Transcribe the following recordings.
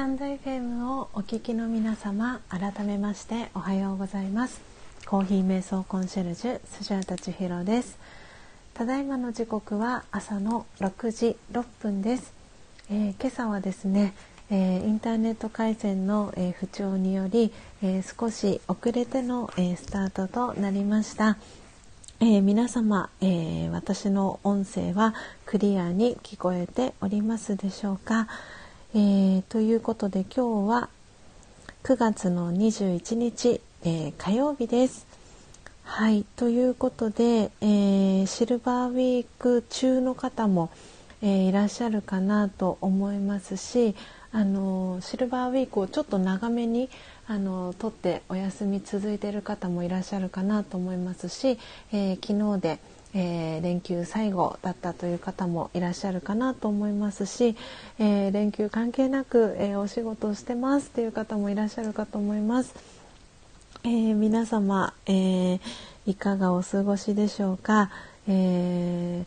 タンド FM をお聞きの皆様改めましておはようございます。コーヒー瞑想コンシェルジュスジャータチヒロです。ただいまの時刻は朝の6時6分です、えー、今朝はですね、えー、インターネット回線の、えー、不調により、え少し遅れての、えスタートとなりました。えー、皆様、えー、私の音声はクリアに聞こえておりますでしょうか、えー、ということで今日は9月の21日、え火曜日です。はいということで、えシルバーウィーク中の方も、えいらっしゃるかなと思いますしあのシルバーウィークをちょっと長めにあの取ってお休み続いている方もいらっしゃるかなと思いますし、え、昨日で、えー、連休最後だったという方もいらっしゃるかなと思いますし、えー、連休関係なく、えお仕事をしてますという方もいらっしゃるかと思います。え皆様、えいかがお過ごしでしょうか？え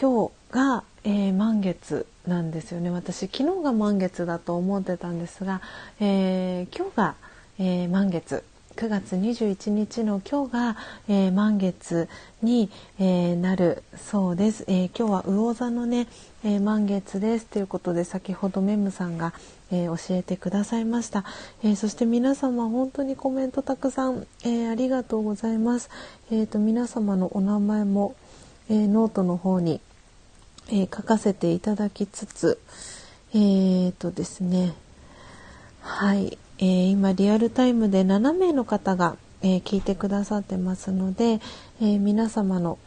今日が、え満月なんですよね私昨日が満月だと思ってたんですが、えー、今日が、えー、満月9月21日の今日が、えー、満月に、えー、なるそうです、えー、今日は魚座のね、え満月です。ということで先ほどメムさんが、え教えてくださいました、えそして皆様本当にコメントたくさん、えありがとうございます、えーと、皆様のお名前も、えノートの方にえー、書かせていただきつつえー、とですね。はい、えー、今リアルタイムで7名の方が、え聞いてくださってますので、え皆様の、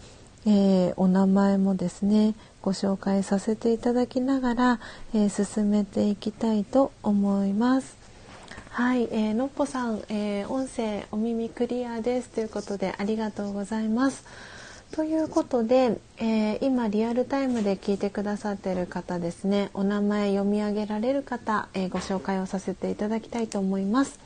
えお名前もですねご紹介させていただきながら、え進めていきたいと思います。はい、えー、のっぽさん、え、音声お耳クリアですということでありがとうございます。ということで、えー、今リアルタイムで聞いてくださっている方ですねお名前読み上げられる方、えー、ご紹介をさせていただきたいと思います。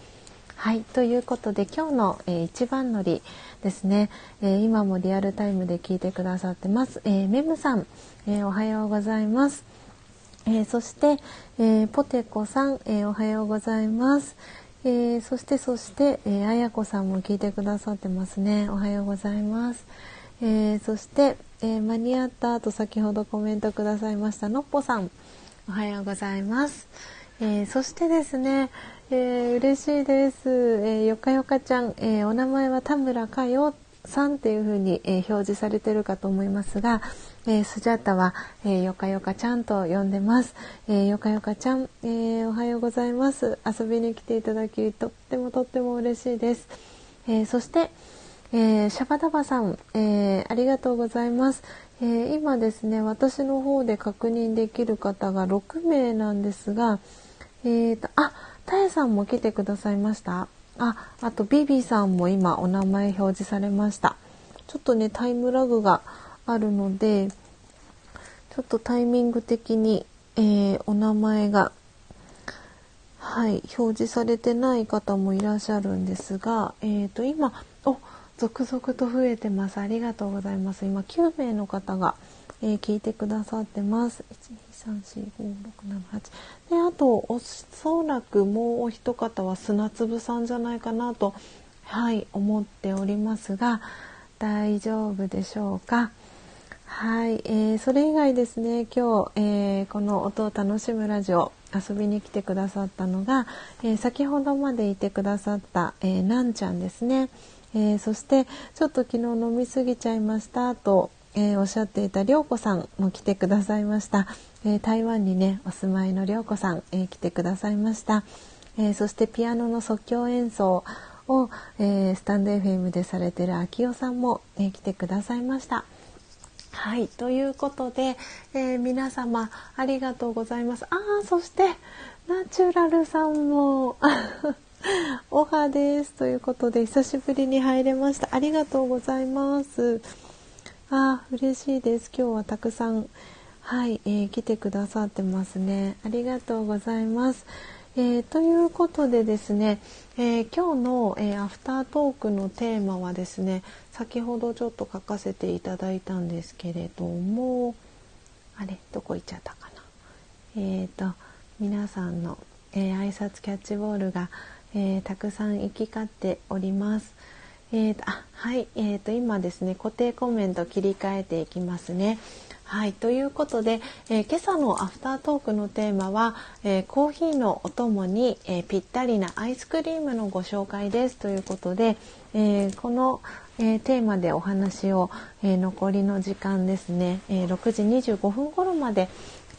はいということで今日の、えー、一番乗りですね、えー、今もリアルタイムで聞いてくださってます、えー、メムさん、えおはようございます。えそして、えポテコさん、えおはようございます。えそしてそして、えあやこさんも聞いてくださってますね。おはようございます。えー、そして、えー、間に合ったと先ほどコメントくださいましたのっぽさん。おはようございます、えー、そしてですね、えー、嬉しいです、えよかよかちゃん、えお名前は田村かよさんっていう風に、え表示されてるかと思いますが、えスジャータは、えよかよかちゃんと呼んでます、えよかよかちゃん、えおはようございます。遊びに来ていただきとってもとっても嬉しいです、えそしてえー、シャバダバさん、えー、ありがとうございます、えー、今ですね私の方で確認できる方が6名なんですがえーとあたやさんも来てくださいました。ああとビビさんも今お名前表示されました。ちょっとねタイムラグがあるのでちょっとタイミング的に、え、お名前がはい表示されてない方もいらっしゃるんですがえーと今続々と増えてます。ありがとうございます。今9名の方が、えー、聞いてくださってます。1234567であとおそらくもうお一方は砂粒さんじゃないかなとはい思っておりますが大丈夫でしょうか？はい、えー、それ以外ですね今日、えー、この音を楽しむラジオ遊びに来てくださったのが、えー、先ほどまでいてくださった、えー、なんちゃんですね。えー、そしてちょっと昨日飲み過ぎちゃいましたと、えー、おっしゃっていた涼子さんも来てくださいました、えー、台湾にねお住まいの涼子さん、え来てくださいました、えそしてピアノの即興演奏を、えスタンド FM でされてる秋代さんも、え来てくださいました。はいということで、え皆様ありがとうございます。あそしてナチュラルさんも。おはです。ということで久しぶりに入れました。ありがとうございます。あ嬉しいです。今日はたくさんはい、えー、来てくださってますね。ありがとうございます。えー、ということでですね、えー、今日の、えー、アフタートークのテーマはですね先ほどちょっと書かせていただいたんですけれどもあれどこ行っちゃったかな。えっ、と皆さんのえー、挨拶キャッチボールが、えー、たくさん行き交っております。えー、あはい、えーと、今ですね固定コメント切り替えていきますね。はいということで、えー、今朝のアフタートークのテーマは、えー、コーヒーのお供に、えー、ぴったりなアイスクリームのご紹介ですということで、えこの、えテーマでお話を、え残りの時間ですね、え6時25分頃まで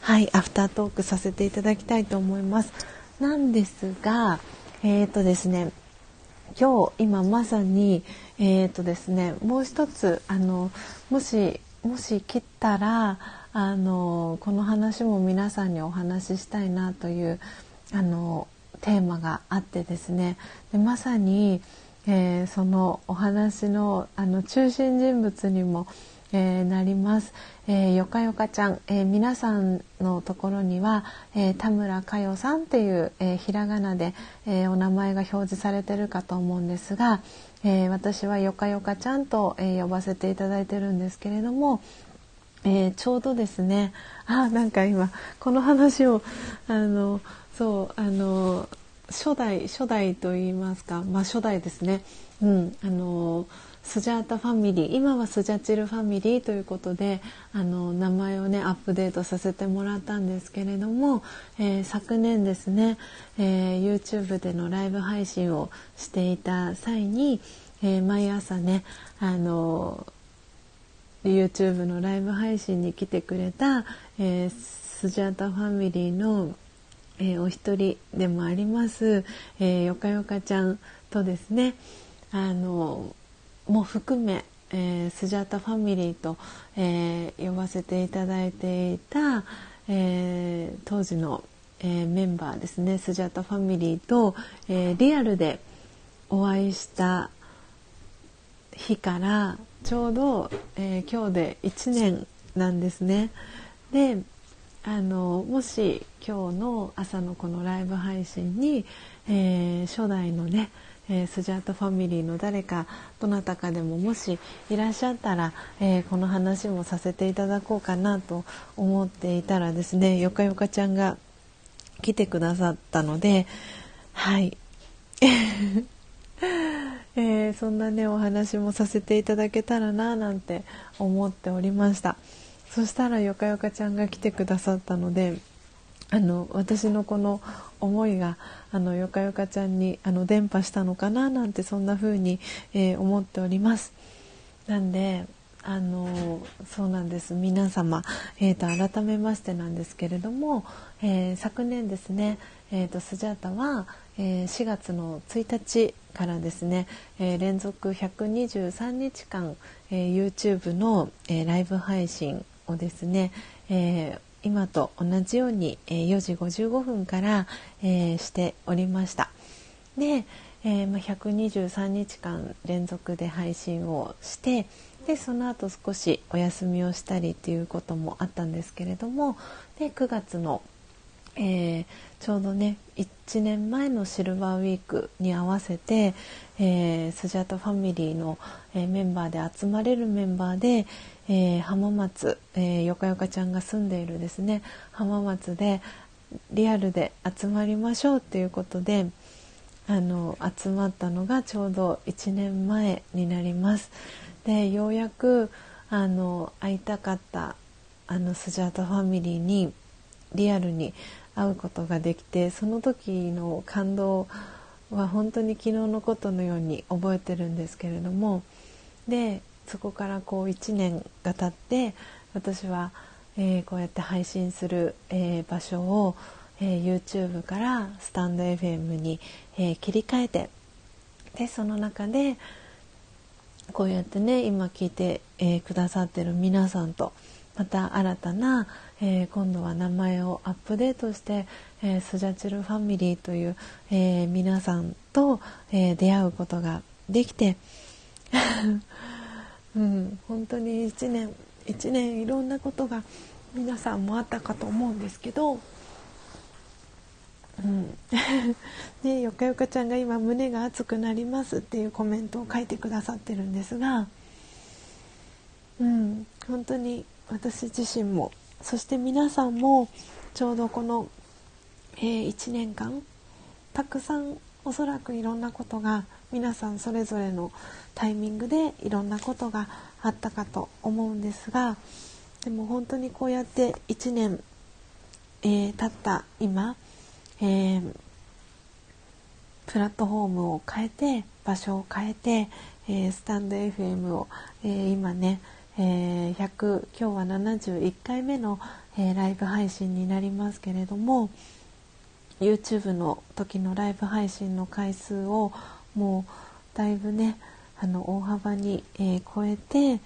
はいアフタートークさせていただきたいと思います。なんですがえっ、とですね今日今まさにえっ、とですねもう一つあのもしもし切ったらあのこの話も皆さんにお話ししたいなというあのテーマがあってですねでまさに、えー、そのお話のあの中心人物にも、えー、なります、えー、よかよかちゃん、えー、皆さんのところには、え田村佳代さんっていう、えひらがなで、えお名前が表示されてるかと思うんですが、え私はよかよかちゃんと、え呼ばせていただいてるんですけれども、えちょうどですねあなんか今この話をあのそうあの初代初代と言いますかまあ初代ですね。うんあのスジャータファミリー。今はスジャチルファミリーということであの名前をねアップデートさせてもらったんですけれども、えー、昨年ですね、えー、YouTube でのライブ配信をしていた際に、えー、毎朝ねあの YouTube のライブ配信に来てくれた、えー、スジャータファミリーの、えー、お一人でもあります、えー、よかよかちゃんとですねあのも含め、えー、スジャータファミリーと、えー、呼ばせていただいていた、えー、当時の、えメンバーですねスジャータファミリーと、えリアルでお会いした日からちょうど、え今日で1年なんですね。であのもし今日の朝のこのライブ配信に、え初代のねえー、スジャータファミリーの誰かどなたかでももしいらっしゃったら、えー、この話もさせていただこうかなと思っていたらですねよかよかちゃんが来てくださったのではい。えー、そんなねお話もさせていただけたらななんて思っておりました。そしたらよかよかちゃんが来てくださったのであの私のこの思いがあのよかよかちゃんにあの伝播したのかななんてそんな風に、えー、思っております。なんであのそうなんです皆様、えーと、改めましてなんですけれども、えー、昨年ですね、えーと、スジャータは、えー、4月の1日からですね、えー、連続123日間、え YouTube の、えライブ配信をですね、えー今と同じように、えー、4時55分から、えー、しておりました。で、えーまあ、123日間連続で配信をしてでその後少しお休みをしたりっていうこともあったんですけれどもで9月の、えー、ちょうどね1年前のシルバーウィークに合わせて、えー、スジャタファミリーの、えー、メンバーで集まれるメンバーで、えー、浜松、えー、よかよかちゃんが住んでいるですね浜松でリアルで集まりましょうっていうことであの集まったのがちょうど1年前になります。でようやくあの会いたかったあのスジャータファミリーにリアルに会うことができてその時の感動は本当に昨日のことのように覚えてるんですけれどもでそこからこう1年が経って私は、えー、こうやって配信する、えー、場所を、えー、YouTube からスタンド FM に、え切り替えてでその中でこうやってね今聞いて、えくださってる皆さんとまた新たな、え今度は名前をアップデートして、えスジャチルファミリーという、え皆さんと、え出会うことができて うん、本当に1年1年いろんなことが皆さんもあったかと思うんですけど、うん、ねよかよかちゃんが今胸が熱くなりますっていうコメントを書いてくださってるんですが、うん、本当に私自身もそして皆さんもちょうどこのえー、1年間たくさんおそらくいろんなことが皆さんそれぞれのタイミングでいろんなことがあったかと思うんですがでも本当にこうやって1年、えー、経った今、えー、プラットフォームを変えて場所を変えて、えー、スタンド FM を、え、今ね、えー、100今日は71回目の、えライブ配信になりますけれども YouTube の時のライブ配信の回数をもうだいぶねあの大幅に、え超えて、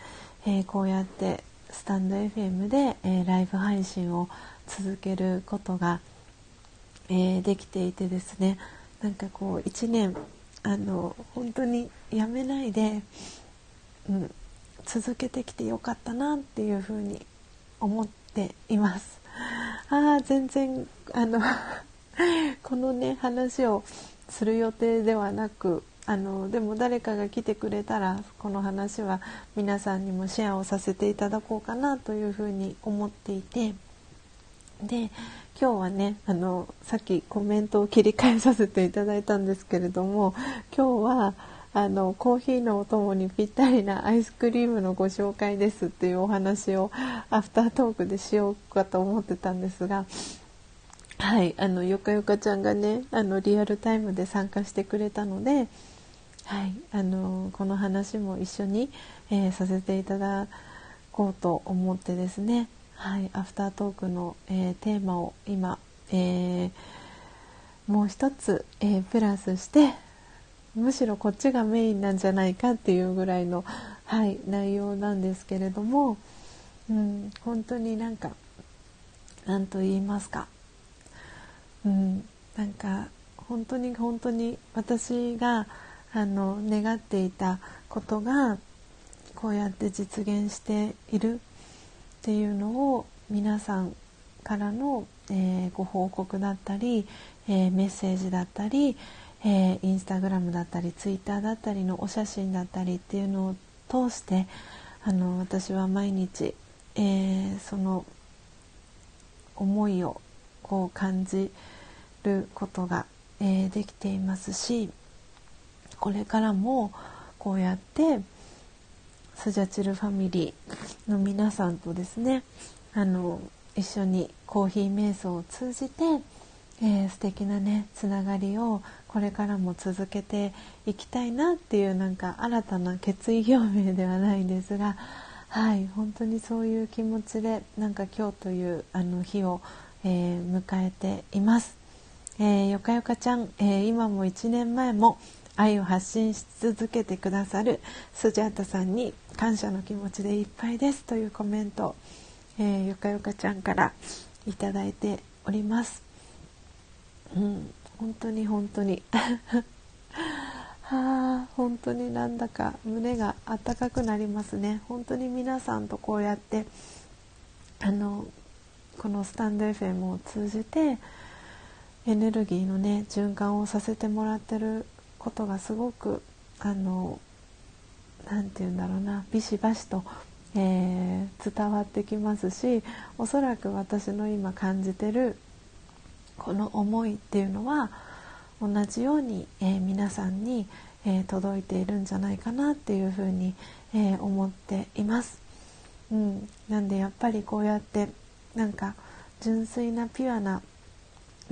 えこうやってスタンド FM で、えライブ配信を続けることが、えできていてですねなんかこう1年あの本当にやめないで、うん、続けてきてよかったなっていうふうに思っています。あ全然あの このね話をする予定ではなくあのでも誰かが来てくれたらこの話は皆さんにもシェアをさせていただこうかなというふうに思っていてで今日はねあのさっきコメントを切り替えさせていただいたんですけれども今日はあのコーヒーのお供にぴったりなアイスクリームのご紹介ですっていうお話をアフタートークでしようかと思ってたんですがはいあのよかよかちゃんがねあのリアルタイムで参加してくれたので、はいあのこの話も一緒に、えー、させていただこうと思ってですねはい、アフタートークの、えー、テーマを今、えー、もう一つ、え、プラスしてむしろこっちがメインなんじゃないかっていうぐらいの、はい、内容なんですけれども、うん、本当になんか何と言いますか、うん、なんか本当に本当に私があの願っていたことがこうやって実現しているっていうのを皆さんからの、えー、ご報告だったり、えー、メッセージだったり、えー、インスタグラムだったりツイッターだったりのお写真だったりっていうのを通してあの私は毎日、えー、その思いをこう感じることが、えー、できていますしこれからもこうやってスジャチルファミリーの皆さんとですねあの一緒にコーヒー瞑想を通じて、えー、素敵なねつながりをこれからも続けていきたいなっていうなんか新たな決意表明ではないんですがはい本当にそういう気持ちでなんか今日というあの日を、えー、迎えています。えー、よかよかちゃん、えー、今も1年前も愛を発信し続けてくださるスジャータさんに感謝の気持ちでいっぱいですというコメント、えー、よかよかちゃんからいただいております。うん、本当に本当に。はあ本当になんだか胸があったかくなりますね。本当に皆さんとこうやってあのこのスタンド FM を通じてエネルギーのね循環をさせてもらってることがすごくあの何て言うんだろうなビシバシと、えー、伝わってきますしおそらく私の今感じてるこの思いっていうのは同じように、えー、皆さんに、えー、届いているんじゃないかなっていうふうに、え思っています。うん、なんでやっぱりこうやってなんか純粋なピュアな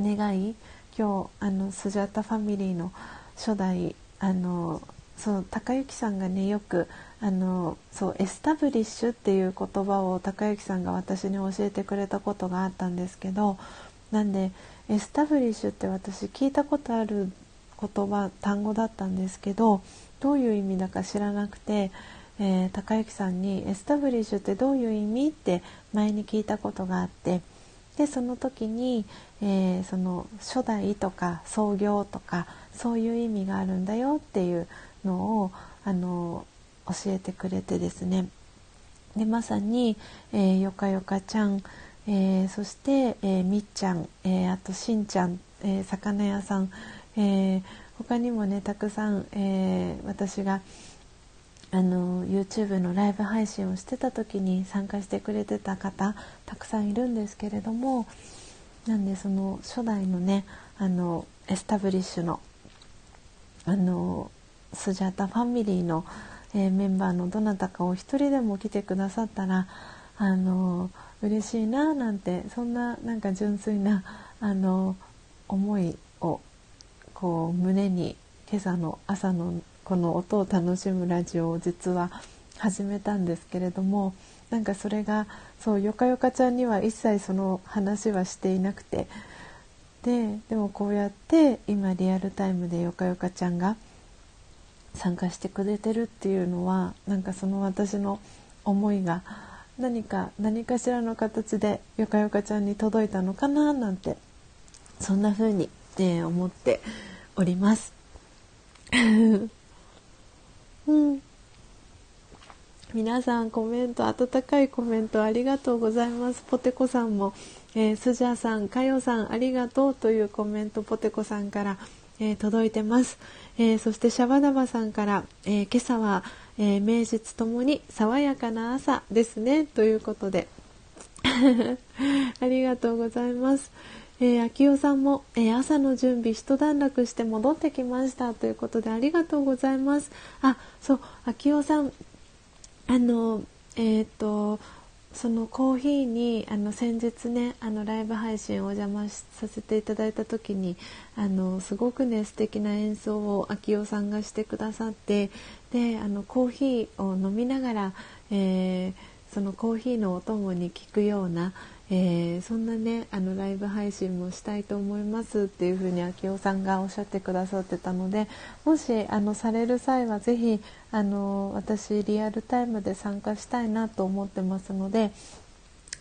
願い今日あのスジャタファミリーの初代あのそう高之さんがねよくあのそうエスタブリッシュっていう言葉を高之さんが私に教えてくれたことがあったんですけどなんで establish って私聞いたことある言葉単語だったんですけどどういう意味だか知らなくて、えー、高之さんに「establish ってどういう意味?」って前に聞いたことがあってでその時に、えー、その初代とか創業とかそういう意味があるんだよっていうのをあの教えてくれてですねでまさに、えー、よかよかちゃん、えー、そして、えー、みっちゃん、えあとしんちゃん、え魚屋さん、え他にもねたくさん、え私があの YouTube のライブ配信をしてた時に参加してくれてた方たくさんいるんですけれどもなんでその初代のねあのエスタブリッシュのあのスジャータファミリーの、えー、メンバーのどなたかお一人でも来てくださったらあの嬉しいななんてそんななんか純粋なあの思いをこう胸に今朝の朝のこの音を楽しむラジオを実は始めたんですけれどもなんかそれがそうよかよかちゃんには一切その話はしていなくてででもこうやって今リアルタイムでよかよかちゃんが参加してくれてるっていうのはなんかその私の思いが何か何かしらの形でよかよかちゃんに届いたのかななんてそんな風に、ね、思っております。うん。皆さんコメント温かいコメントありがとうございます。ポテコさんも、えー、スジャさんかよさんありがとうというコメントポテコさんから、えー、届いてます、えー、そしてシャバダバさんから、え今朝は、え名実ともに爽やかな朝ですねということで ありがとうございます。えー、秋代さんも、えー、朝の準備一段落して戻ってきましたということでありがとうございます。あ、そう、秋代さん、あの、えっ、ー、と、そのコーヒーにあの先日ねあのライブ配信をお邪魔させていただいた時にあのすごくね素敵な演奏を秋代さんがしてくださってであのコーヒーを飲みながら、えー、そのコーヒーのお供に聞くようなえー、そんなねあのライブ配信もしたいと思いますっていうふうに秋夫さんがおっしゃってくださってたのでもしあのされる際はぜひあの私リアルタイムで参加したいなと思ってますので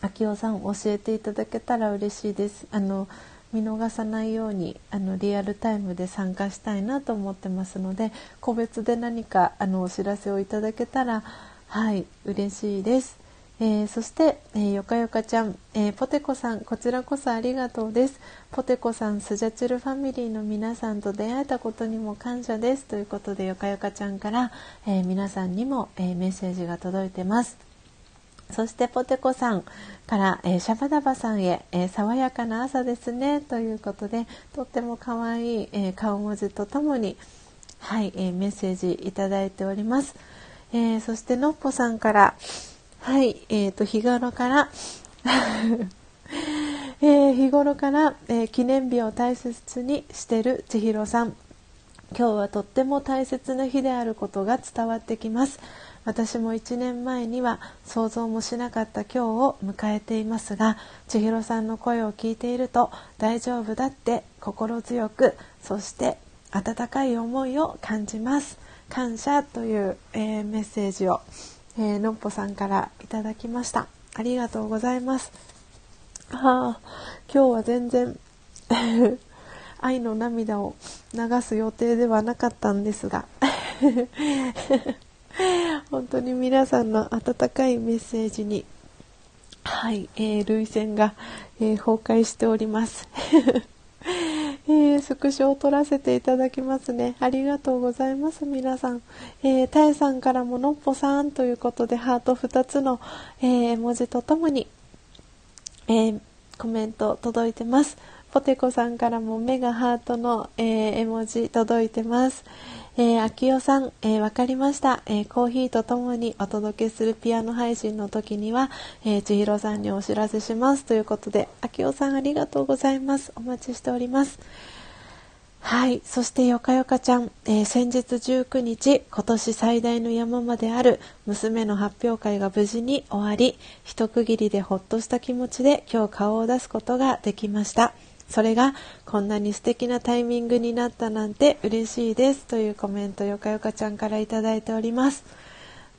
秋夫さん教えていただけたら嬉しいです。あの見逃さないようにあのリアルタイムで参加したいなと思ってますので個別で何かあのお知らせをいただけたらはい嬉しいです。えー、そして、えー、よかよかちゃん、えー、ポテコさん、こちらこそありがとうです。ポテコさん、スジャチルファミリーの皆さんと出会えたことにも感謝です。ということで、よかよかちゃんから、え皆さんにも、えメッセージが届いてます。そしてポテコさんから、えー、シャバダバさんへ、えー、爽やかな朝ですねということでとっても可愛い、えー、顔文字とともに、はいえメッセージいただいております、えそしてのっぽさんから、はい、えーと、日頃から えー、日頃から、えー、記念日を大切にしてる千尋さん。今日はとっても大切な日であることが伝わってきます。私も1年前には想像もしなかった今日を迎えていますが千尋さんの声を聞いていると大丈夫だって心強くそして温かい思いを感じます。感謝という、えー、メッセージをえー、のっぽさんからいただきました。ありがとうございます。あ今日は全然 愛の涙を流す予定ではなかったんですが 本当に皆さんの温かいメッセージにはい、えー、涙腺が、えー、崩壊しております。えー、スクショを撮らせていただきますね。ありがとうございます、皆さん。えー、たえさんからものっぽさんということで、ハート2つの、えー、文字とともに、えー、コメント届いてます。ポテコさんからも目がハートの、えー、絵文字届いてます。えー、秋代さん、えー、わかりました、えー、コーヒーとともにお届けするピアノ配信の時には、えー、千尋さんにお知らせしますということで、秋代さんありがとうございます。お待ちしております。はい。そしてよかよかちゃん、えー、先日19日、今年最大の山まである娘の発表会が無事に終わり、一区切りでほっとした気持ちで今日顔を出すことができました。それがこんなに素敵なタイミングになったなんて嬉しいですというコメントよかよかちゃんから頂いております。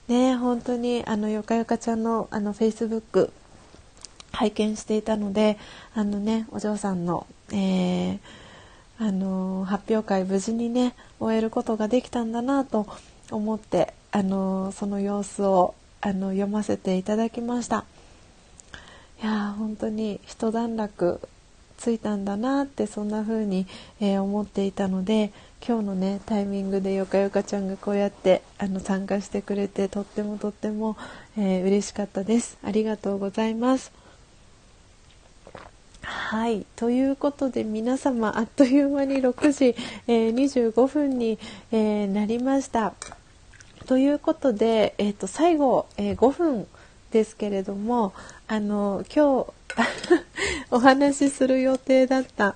ね本当にあのよかよかちゃんのあのフェイスブック拝見していたのであのねお嬢さんの、えー、あの発表会無事にね終えることができたんだなと思ってあのその様子をあの読ませていただきました。いや本当に一段落ついたんだなってそんな風に、えー、思っていたので今日のねタイミングでよかよかちゃんがこうやってあの参加してくれてとってもとっても、えー、嬉しかったです。ありがとうございます。はい。ということで皆様あっという間に6時、えー、25分に、えー、なりました。ということで、えーと、最後、え、5分ですけれどもあの今日 お話しする予定だった、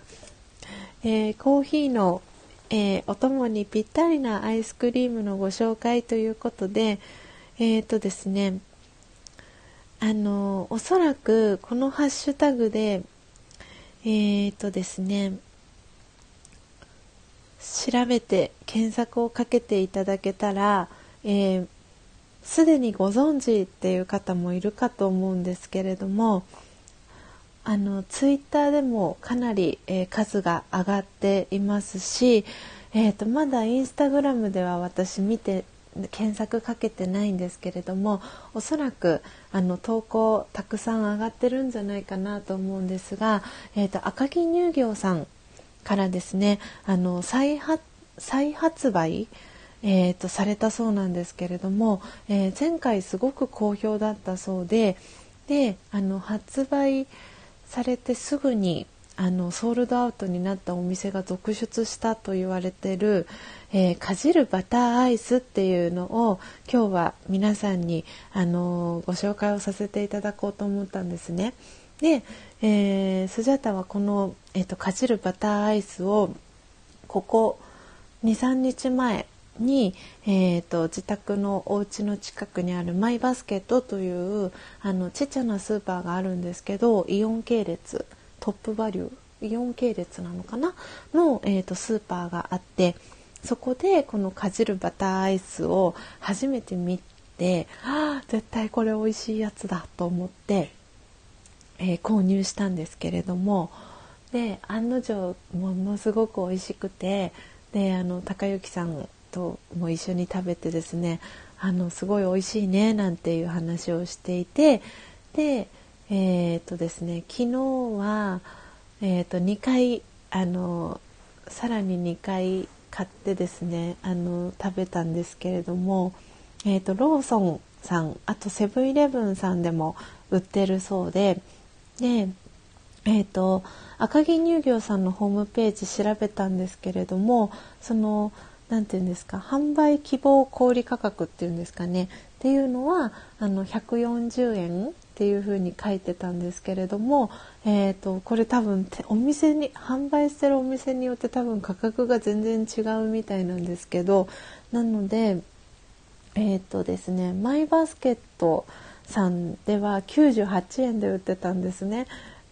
えー、コーヒーの、えー、お供にぴったりなアイスクリームのご紹介ということでえっ、ー、とですねあのおそらくこのハッシュタグでえっ、とですね調べて検索をかけていただけたらえ、すでにご存知っていう方もいるかと思うんですけれどもあのツイッターでもかなり、えー、数が上がっていますし、えーと、まだインスタグラムでは私見て検索かけてないんですけれどもおそらくあの投稿たくさん上がってるんじゃないかなと思うんですが、えーと、赤木乳業さんからですねあの再発売えーと、されたそうなんですけれども、えー、前回すごく好評だったそうでであの発売されてすぐにあのソールドアウトになったお店が続出したと言われてる、えー、かじるバターアイスっていうのを今日は皆さんにあのご紹介をさせていただこうと思ったんですね。で、えー、スジャタはこの、えーと、かじるバターアイスをここ23日前に、えーと、自宅のお家の近くにあるマイバスケットというあのちっちゃなスーパーがあるんですけどイオン系列トップバリューイオン系列なのかな？の、えーと、スーパーがあってそこでこのかじるバターアイスを初めて見てあ絶対これ美味しいやつだと思って、えー、購入したんですけれどもで案の定ものすごく美味しくてであの高之さんとも一緒に食べてですねあのすごい美味しいねなんていう話をしていてでえー、っとですね昨日は、えー、っと2回あのさらに2回買ってですねあの食べたんですけれども、えーと、ローソンさんあとセブンイレブンさんでも売ってるそうでで、えーと赤城乳業さんのホームページ調べたんですけれどもその何て言うんですか？販売希望小売価格っていうんですかね？っていうのはあの140円っていうふうに書いてたんですけれども、えーと、これ多分お店に販売してるお店によって多分価格が全然違うみたいなんですけどなのでえっ、ー、とですねマイバスケットさんでは98円で売ってたんですね。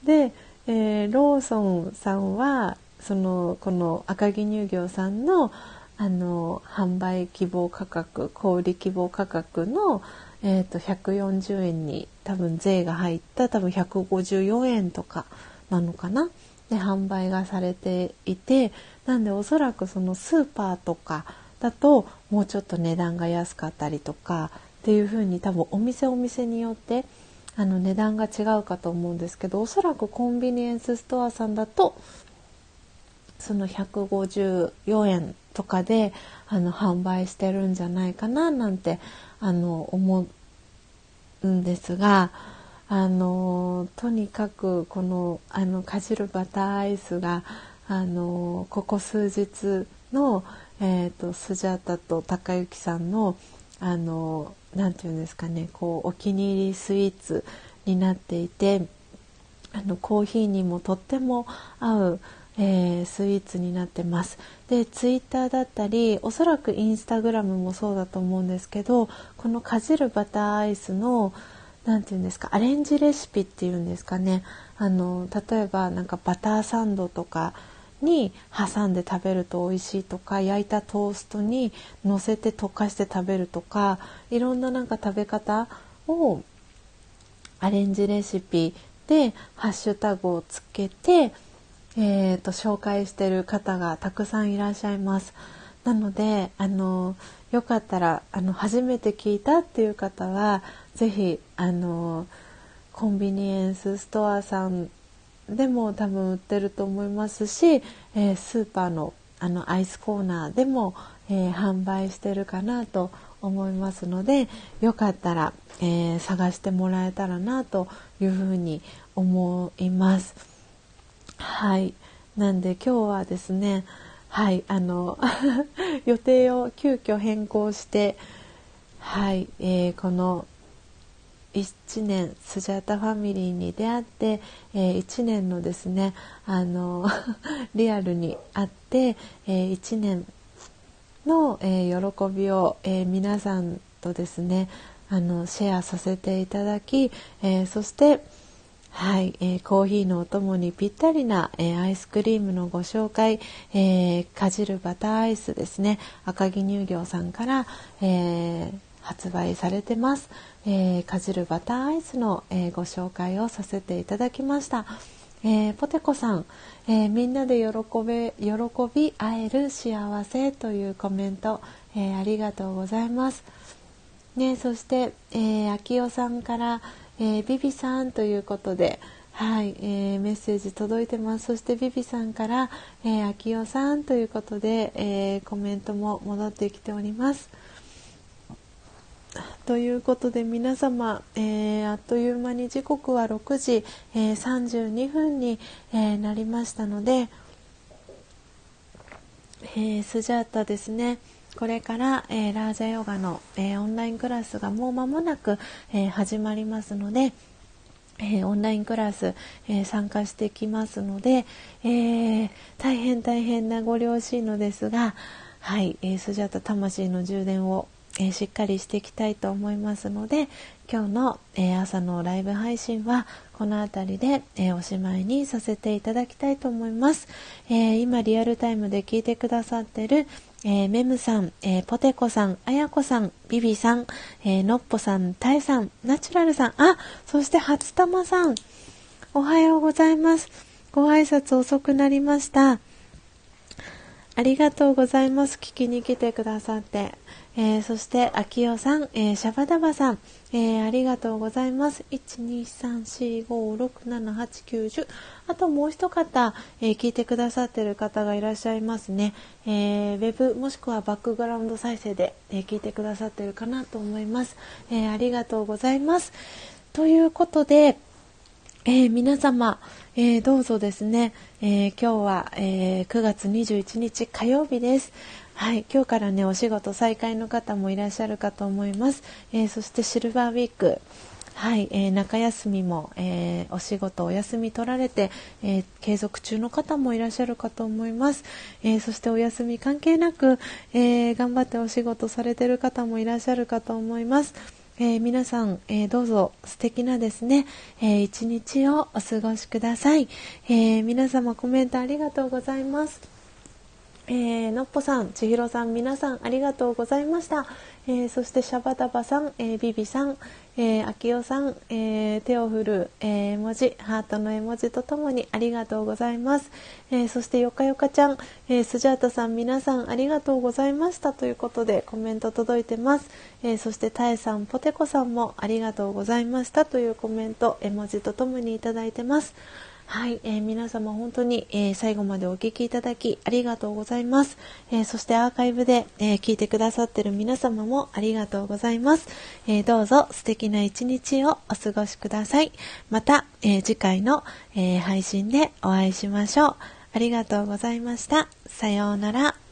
で、えー、ローソンさんはそのこの赤城乳業さんのあの販売希望価格小売希望価格の、えーと、140円に多分税が入った多分154円とかなのかな。で販売がされていてなんでおそらくそのスーパーとかだともうちょっと値段が安かったりとかっていう風に多分お店お店によってあの値段が違うかと思うんですけどおそらくコンビニエンスストアさんだとその154円とかであの販売してるんじゃないかななんてあの思うんですがあのとにかくこのあのかじるバターアイスがあのここ数日の、えーと、スジャータと高之さんのあのなて言うんですかねこうお気に入りスイーツになっていてあのコーヒーにもとっても合うえー、スイーツになってます。でツイッターだったりおそらくインスタグラムもそうだと思うんですけどこのかじるバターアイスの何て言うんですかアレンジレシピっていうんですかねあの例えばなんかバターサンドとかに挟んで食べると美味しいとか焼いたトーストにのせて溶かして食べるとかいろんななんか食べ方をアレンジレシピでハッシュタグをつけてえーと、紹介してる方がたくさんいらっしゃいます。なのであのよかったらあの初めて聞いたっていう方は是非あのコンビニエンスストアさんでも多分売ってると思いますし、えー、スーパーのあのアイスコーナーでも、えー、販売してるかなと思いますのでよかったら、えー、探してもらえたらなというふうに思います。はい。なんで今日はですねはいあの 予定を急遽変更してはい、えー、この1年スジャータファミリーに出会って、えー、1年のですねあの リアルに会って、えー、1年の、えー、喜びを、え、皆さんとですねあのシェアさせていただき、え、そしてはい、えー、コーヒーのお供にぴったりな、えー、アイスクリームのご紹介、えー、かじるバターアイスですね。赤城乳業さんから、え発売されてます、えかじるバターアイスの、えご紹介をさせていただきました、えポテコさん、えみんなで喜べ喜び会える幸せというコメント、えありがとうございます。ね、そして、えー、秋代さんから「えー、ビビさんということで、はいえー、メッセージ届いてます。そしてビビさんから、えー、秋代さんということで、えー、コメントも戻ってきております。ということで皆様、えー、あっという間に時刻は6時、えー、32分に、えー、なりましたので、えー、スジャータですね。これから、えー、ラージャヨガの、えー、オンラインクラスがもう間もなく、えー、始まりますので、えオンラインクラス、え参加してきますので、え大変大変なご両親のですが、はい、えスジャタ魂の充電を、えしっかりしていきたいと思いますので今日の、え朝のライブ配信はこの辺りで、えおしまいにさせていただきたいと思います、え今リアルタイムで聞いてくださってる、えー、メムさん、えー、ポテコさん、あやこさん、ビビさん、えー、のっぽさん、たえさん、ナチュラルさん、あ、そして初玉さん、おはようございます。ご挨拶遅くなりました。ありがとうございます。聞きに来てくださって。えー、そして、あきよさん、えー、シャバダバさん、えー、ありがとうございます。1,2,3,4,5,6,7,8,9,10あともう一方、え聞いてくださってる方がいらっしゃいますね。えウェブもしくはバックグラウンド再生で、え聞いてくださってるかなと思います。えありがとうございます。ということで、え皆様、えどうぞですね、え今日は、え9月21日火曜日です。はい、今日からねお仕事再開の方もいらっしゃるかと思います。えー、そしてシルバーウィーク、はい、えー、中休みも、えー、お仕事お休み取られて、えー、継続中の方もいらっしゃるかと思います。えそしてお休み関係なく、え頑張ってお仕事されてる方もいらっしゃるかと思います。え皆さん、えどうぞ素敵なですね、え一日をお過ごしください、え皆様コメントありがとうございます。えー、のっぽさん、ちひろさん、皆さんありがとうございました。えー、そしてシャバダバさん、えー、ビビさん、えー、あきおさん、えー、手を振る、えー、文字、ハートの絵文字とともにありがとうございます。えー、そしてよかよかちゃん、えー、スジャータさん、皆さんありがとうございましたということでコメント届いてます。えー、そしてたえさん、ポテコさんもありがとうございましたというコメント、絵文字とともにいただいてます。はい、えー、皆様本当に、えー、最後までお聴きいただきありがとうございます。えー、そしてアーカイブで、え聞いてくださってる皆様もありがとうございます。えどうぞ素敵な一日をお過ごしください。また、え次回の、え配信でお会いしましょう。ありがとうございました。さようなら。